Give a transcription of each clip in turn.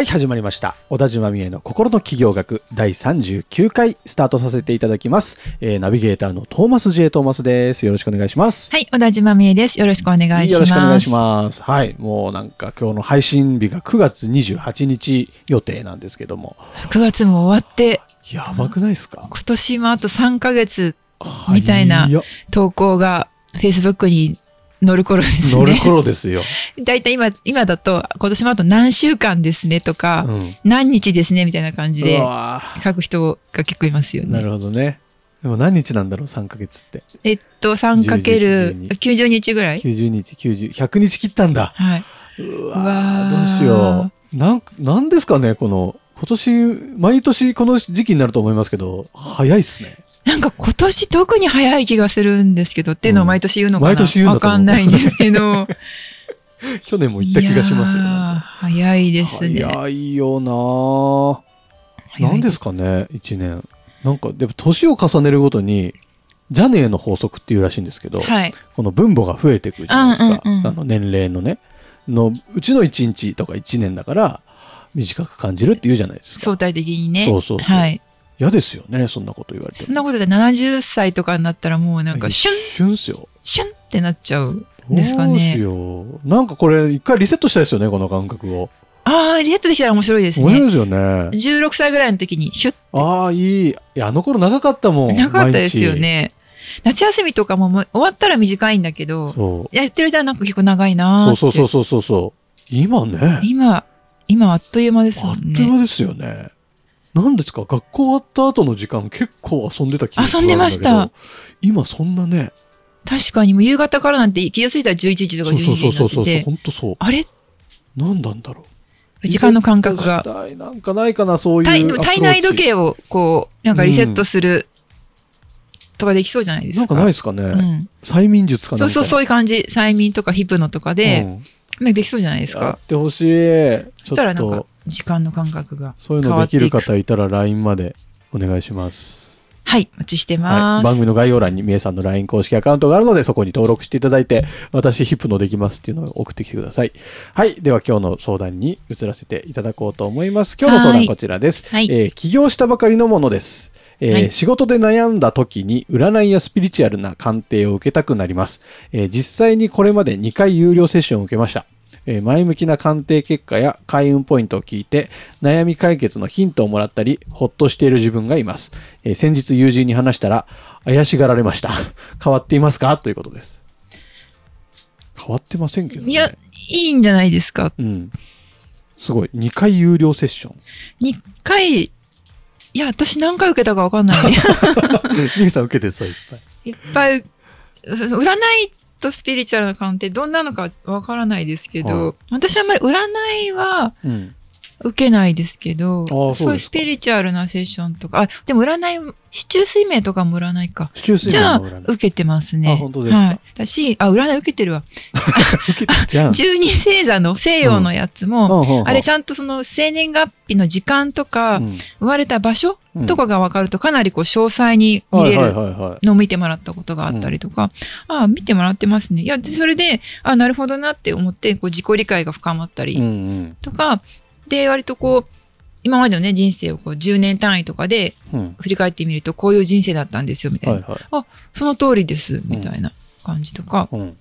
はい、始まりました。小田島美恵の心の企業学第39回スタートさせていただきます。えーナビゲーターのトーマス J. トーマスです。よろしくお願いします。はい、小田島美恵です。よろしくお願いします。よろしくお願いします。はい、もうなんか今日の配信日が9月28日予定なんですけども、9月も終わって、やばくないですか？今年もあと3ヶ月みたいなや投稿が Facebook に載る頃です乗るね。頃ですよ。だいたい今、今だと、今年もあと何週間ですねとか、うん。何日ですねみたいな感じうでわ書く人が結構いますよーなね。るほどね。でも何日なんだろう、3ヶ月って。えっと、3かける10 90日ぐらい？90日、90、100日切ったんだ。はい。ううわーわーどうしよう。なん、なんですかね、この、今年、毎年この時期になると思いますけど、早いっすね。なんか今年特に早い気がするんですけど、っていうのを毎年言うのかな、毎年言うんだと思うわかんないんですけど。去年も言った気がしますよ。早いですね。早いよなー早いなんですかね、一年。なんか、でも年を重ねるごとに、ジャネーの法則っていうらしいんですけど、はい。この分母が増えていくじゃないですか。うんうんうんあの年齢のね。のうちの1日とか1年だから、短く感じるって言うじゃないですか。相対的にね。そうそうそうはい。嫌ですよね、そんなこと言われてそんなことで70歳とかになったらもうなんかシュン、旬っすよ。シュンってなっちゃう。ですかねど。なんかこれ、一回リセットしたいですよね、この感覚を。ああ、リセットできたら面白いですね。面白いですよね。16歳ぐらいの時にシュッああ、いい。いや、あの頃長かったもん。なかったですよ毎ね。夏休みとかも終わったら短いんだけ日。ど、そう。やってる間はなんか結構長いな。そうそうそうそうそうそう。今ね、今、今あっという間ですあっもんね。という間ですよね。なんですか？学校終わった後の時間結構遊んでた気がする遊んでました。今そんなね。確かにもう夕方からなんて気がついたら11時とかそう12時そうそうそうそう。になってて、本当そう。あれ？なんなんだろう。時間の感覚がなんかないかな、そういう体内時計をこう、なんかリセットするとかできそうじゃないですか。なんかないですかね。うん。催眠術かなそうそう、そういう感じ。催眠とかヒプノとかで、うんなんかできそうじゃないですやかっ。てほしい。そしたらなんか時間の感覚がそういうのできる。方いたら LINE までお願いします。はい、お待ちしてはい、ます。番組の概要欄にみえさんの LINE 公式アカウントがあるので、そこに登録していただいて、私ヒップのできますっていうのを送ってきてください。はい。では今日の相談に移らせていただこうと思います。今日の相談はいこちらです。はいえー起業したばかりのものです。えーはい仕事で悩んだ時に占いやスピリチュアルな鑑定を受けたくなります。えー実際にこれまで2回有料セッションを受けました。えー前向きな鑑定結果や開運ポイントを聞いて悩み解決のヒントをもらったりほっとしている自分がいます、えー先日友人に話したら怪しがられました。変わっていますか？ということです。変わってませんけどね。いや、いいんじゃないですか。うん。すごい。2回有料セッション。2回、いや、私何回受けたかわかんない。ミキさん受けてそういっぱい。いっぱい、占いとスピリチュアルな鑑定どんなのかわからないですけど、はい。私はあんまり占いはうん受けないですけど、ああそういうスピリチュアルなセッションとか、あ、でも占い、市中水明とかも占いか。市中水じゃあ、受けてますね。あ本当ですか。はい。だし、あ、占い受けてるわ。受けてじゃん 十二星座の西洋のやつも、うん。あれちゃんとその生年月日の時間とか、うん。生まれた場所うんとかが分かるとかなりこう詳細に見れるのを見てもらったことがあったりとか、ああ、見てもらってますね。いや、でそれで、あなるほどなって思って、こう自己理解が深まったりうんうんで、割とこう、今までのね、人生をこう10年単位とかでうん振り返ってみると、こういう人生だったんですよ、みたいな。はいはいその通りです、みたいな感じとかうん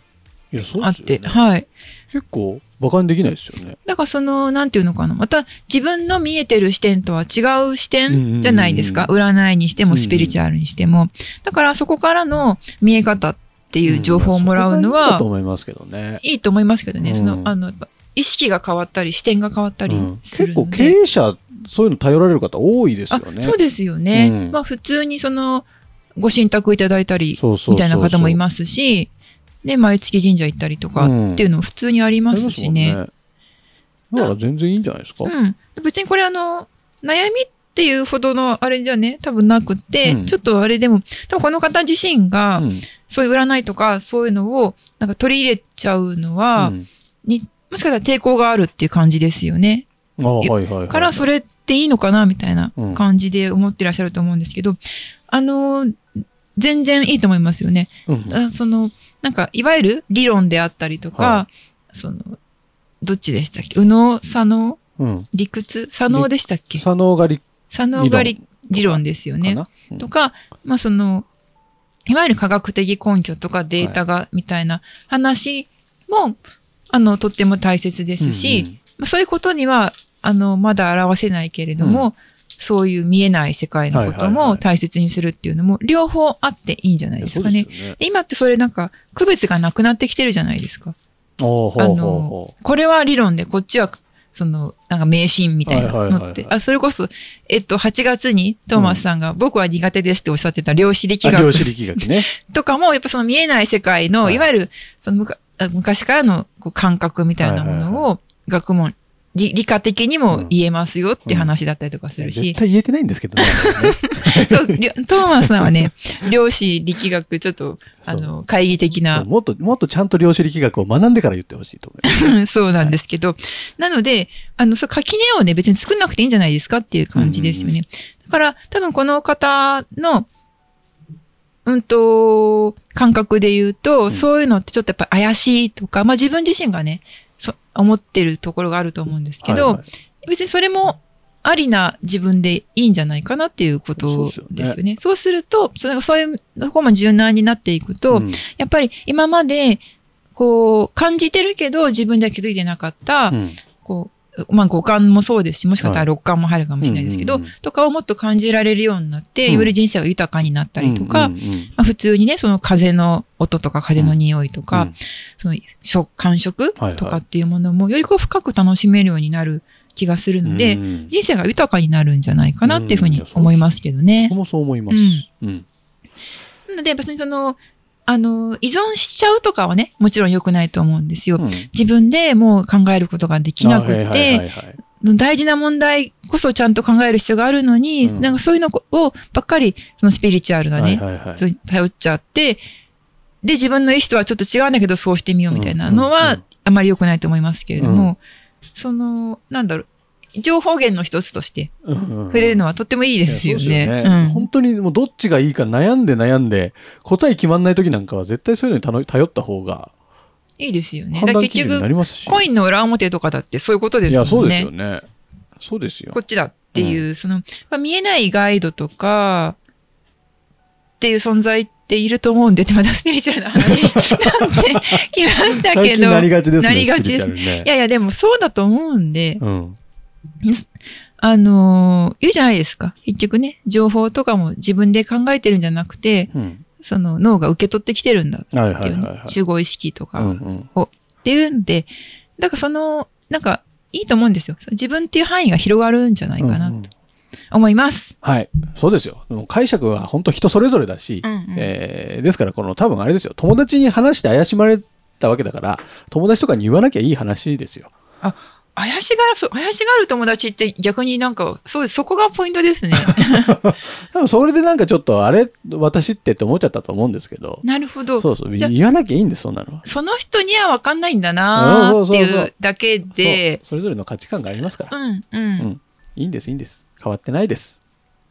いやそうあって、はい。結構バカにできないですよねだからその、なんていうのかな。また自分の見えてる視点とは違う視点じゃないですか。占いにしてもスピリチュアルにしても。だからそこからの見え方っていう情報をもらうのんそこがいいかとは思いますけどねいいと思いますけどね。うんその、あの、意識が変わったり視点が変わったりうん。するので。結構経営者そういうの頼られる方多いですよね。あそうですよね。うん。まあ普通にその、ご神託いただいたり、みたいな方もいますし、で、毎月神社行ったりとかっていうのも普通にありますしね。ありますもんね。だから全然いいんじゃないですか、うん。別にこれあの、悩みっっていうほどのあれじゃね、多分なくって、うん。ちょっとあれでも、多分この方自身が、うん。そういう占いとか、そういうのを、なんか取り入れちゃうのは、うん。に、もしかしたら抵抗があるっていう感じですよね。あはいはいはい。から、それっていいのかなみたいなうん感じで思ってらっしゃると思うんですけど、あのー、全然いいと思いますよね。うんあその、なんか、いわゆる理論であったりとか、はその、どっちでしたっけ？右脳、左脳？うん。理屈？左脳でしたっけ？左脳が理左脳が理理論ですよね。うんとか、まあその、いわゆる科学的根拠とかデータが、みたいな話も、あの、とっても大切ですし、まあそういうことには、あの、まだ表せないけれども、そういう見えない世界のことはいはいはいも大切にするっていうのも、両方あっていいんじゃないですかね。ねで今ってそれなんか、区別がなくなってきてるじゃないですか。あおーほうほうほの、これは理論で、こっちは、その、なんか迷信みたいなはいはいはいはいのって、あ、それこそ、えっと、8月にトーマスさんが、僕は苦手ですっておっしゃってた量子力う。あ量子学力学ね。とかも、やっぱその見えない世界の、はいいわゆる、その昔からのこう感覚みたいなもはいはいのを、学問、理理科的にも言えますよって話だったりとかするし絶、対言えてないんですけどね。そうトーマスさんはね、量子力学、ちょっと、あの、懐疑的なもっと、もっとちゃんと量子力学を学んでから言ってほしいと思います。うんそうなんですけど、なので、あの、そう、垣根をね、別に作んなくていいんじゃないですかっていう感じですよね。だから、多分この方の、うんと、感覚で言うと、ん。そういうのってちょっとやっぱ怪しいとか、まあ自分自身がね、そ思ってるところがあると思うんですけど、はいはい。別にそれもありな自分でいいんじゃないかなっていうことですよね。そうすると、そのそういうとこも柔軟になっていくと、うん。やっぱり今まで、こう、感じてるけど自分では気づいてなかった、うん。こう、まあ五感もそうですし、もしかしたはい。ら六感も入るかもしれないですけど、うんうんうん。とかをもっと感じられるようになって、うん。より人生が豊かになったりとか、うんうんうん。まあ、普通にね、その風の音とか風の匂いとか、うん。その食感触はいはい。とかっていうものも、よりこう深く楽しめるようになる気がするので、うん人生が豊かになるんじゃないかなっていうふうに思いますけどね僕。もそう思います。うん。うん。なので別にその、あの、依存しちゃうとかはね、もちろん良くないと思うんですよ。うん。自分でもう考えることができなくあはいはいて、大事な問題こそちゃんと考える必要があるのに、うん。なんかそういうのをばっかり、そのスピリチュアルなね、頼っちゃって、で、自分の意思とはちょっと違うんだけど、そうしてみようみたいなのはあまり良くないと思いますけれどうも、その、なんだろう、情報源の一つとして触触れるのはとってもいいですよね。うん本当にもうどっちがいいか悩んで悩んで、答え決まんない時なんかは絶対そういうのに頼頼った方がいいですよね。判だ結局。コインの裏表とかだってそういうことですもんね。いや、そうですよね。そうですよこ。っちだっていう、その、まあ見えないガイドとか、っていう存在っていると思うんで、ってまたスピリチュアルな話になってきましたけど。なりがちですね。なりがちですねいやいや、でもそうだと思うんで、うん。あのー言うじゃないですか。結局ね、情報とかも自分で考えてるんじゃなくて、うん。その脳が受け取ってきてるんだってはいはいいうね、はいはい。集合意識とかうんうんっていうんで、だからその、なんか、いいと思うんですよ。自分っていう範囲が広がるんじゃないかなうんうんと思います。はい。そうですよ。解釈は本当人それぞれだし、うんうんえーですからこの多分あれですよ。友達に話して怪しまれたわけだから、友達とかに言わなきゃいい話ですよ。怪しがる、怪しがる友達って逆になんか、そう。そこがポイントですね。多分それでなんかちょっとあれ私ってって思っちゃったと思うんですけど、なるほど。そうそう。言わなきゃいいんです、そんなのは。その人には分かんないんだなーっていうだけで、それぞれの価値観がありますから。うん、うん、うんいいんです、いいんです。変わってないです。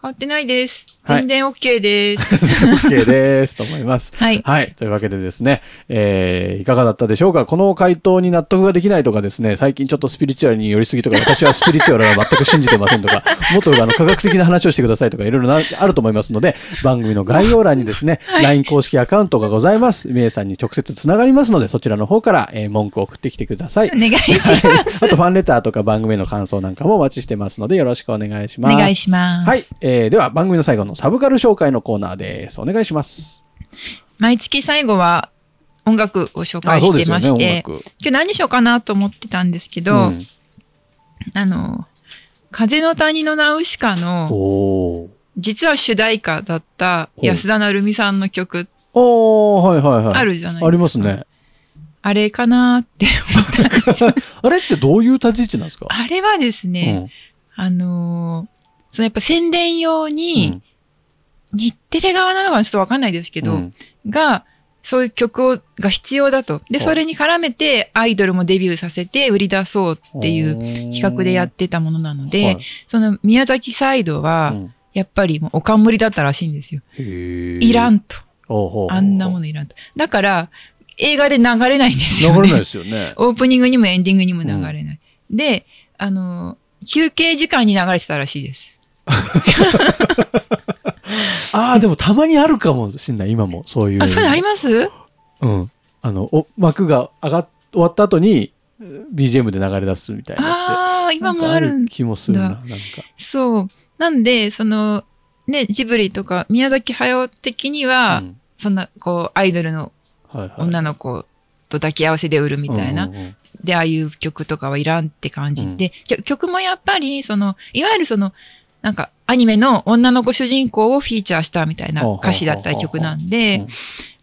変わってないです。はい全然 OK です。OK です。と思います。はい。はい。というわけでですね、えーいかがだったでしょうか？この回答に納得ができないとかですね、最近ちょっとスピリチュアルに寄りすぎとか、私はスピリチュアルは全く信じてませんとか、もっとあの科学的な話をしてくださいとか、いろいろなあると思いますので、番組の概要欄にですね、LINE 公式アカウントがございます。みえさんに直接つながりますので、そちらの方から、えー文句を送ってきてください。お願いします。あとファンレターとか番組への感想なんかもお待ちしてますので、よろしくお願いします。お願いします。はい。えーでは番組の最後のサブカル紹介のコーナーです。お願いします。毎月最後は音楽を紹介してまして、音楽。今日何しようかなと思ってたんですけど、うんあの、風の谷のナウシカの。実は主題歌だった安田成美さんの曲おー、はいはいはい。あるじゃないですか。ありますね。あれかなって思った。あれってどういう立ち位置なんですか？あれはですうね、ん。あのーそのやっぱ宣伝用に、日テレ側なのかちょっとわかんないですけど、うんが、そういう曲をが必要だと。で、はいそれに絡めてアイドルもデビューさせて売り出そうっていう企画でやってたものなので、はいその宮崎サイドは、うんやっぱりもうおかんむりだったらしいんですよ。いらんと。あんなものいらんと。だから、映画で流れないんですよ、ね。流れないですよね。オープニングにもエンディングにも流れない。で、あの、休憩時間に流れてたらしいです。ああ、でもたまにあるかもしんない、今も。そういう。あ、そういうのあります？うん。あの、お幕が上がっ、終わった後に、BGM で流れ出すみたいな。ああ、今もある気もするな、だなんか。そう。なんで、その、ね、ジブリとか宮崎駿的には、うんそんな、こう、アイドルのはいはい。女の子と抱き合わせで売るみたいな。うんうんうんで、ああいう曲とかはいらんって感じで、きょ曲もやっぱり、その、いわゆるその、なんか、アニメの女の子主人公をフィーチャーしたみたいな歌詞だったり曲なんうでん、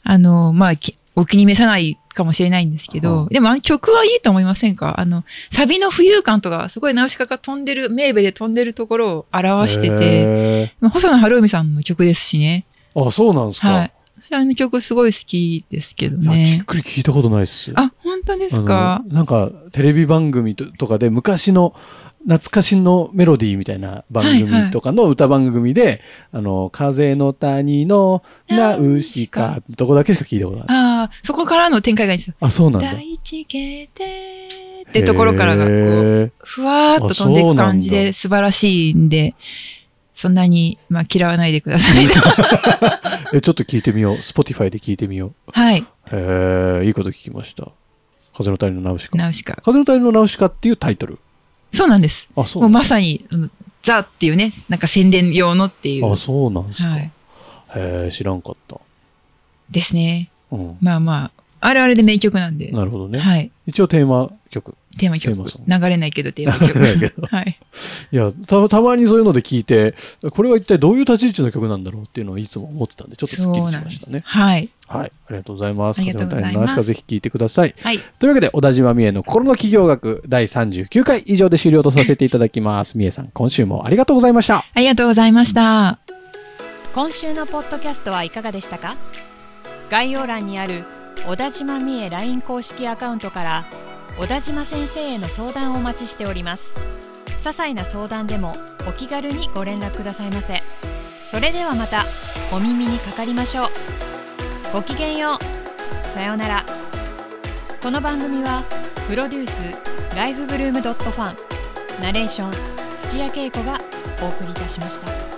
あの、まあ、きお気に召さないかもしれないんですけど、うんでもあの曲はいいと思いませんか？あの、サビの浮遊感とか、すごいナウシカが飛んでる、メーベで飛んでるところを表してて、細野晴臣さんの曲ですしね。ーあ、そうなんですか。はい。私あの曲すごい好きですけどいやじっね。くり聞いたことないっす。あ、本当ですか？なんか、テレビ番組ととかで昔の懐かしのメロディーみたいな番はいはい組とかの歌番組で、あの、風の谷のナウシカ、どこだけしか聞いたことない。ああ、そこからの展開がいいんですよ。あ、そうなんだ。第一形態ってところからがこう、へふわーっと飛んでいく感じで素晴らしいんで、そんなに、まあ、嫌わないでください。ー え、ちょっと聞いてみよう。Spotify で聞いてみよはい。え、いいこと聞きました。風の谷のナウシカ。ナウシカ。風の谷のナウシカっていうタイトル。そうなんです。あ、そうもうまさに、ザっていうね、なんか宣伝用のっていう。あ、そうなんですか。はい。へえ、知らんかった。ですね。うん。まあまあ、あれあれで名曲なんで。なるほどね。はい。一応テーマ曲。テーマ曲。流れないけどテーマ流れないけど曲。はい。いやた、たまにそういうので聞いて、これは一体どういう立ち位置の曲なんだろうっていうのをいつも思ってたんで、ちょっとスッキリしましたね。はい。はい。ありがとうございます。ありがとうございますぜひ聞いてください。はい。というわけで、小田島美恵の心の企業学第39回以上で終了とさせていただきます。美恵さん、今週もありがとうございました。ありがとうございました。今週のポッドキャストはいかがでしたか？概要欄にある小田島美恵 LINE 公式アカウントから小田島先生への相談をお待ちしております。些細な相談でもお気軽にご連絡くださいませ。それではまたお耳にかかりましょう。ごきげんよう。さようなら。この番組はプロデュースライフブルームドットファンナレーション土屋恵子がお送りいたしました。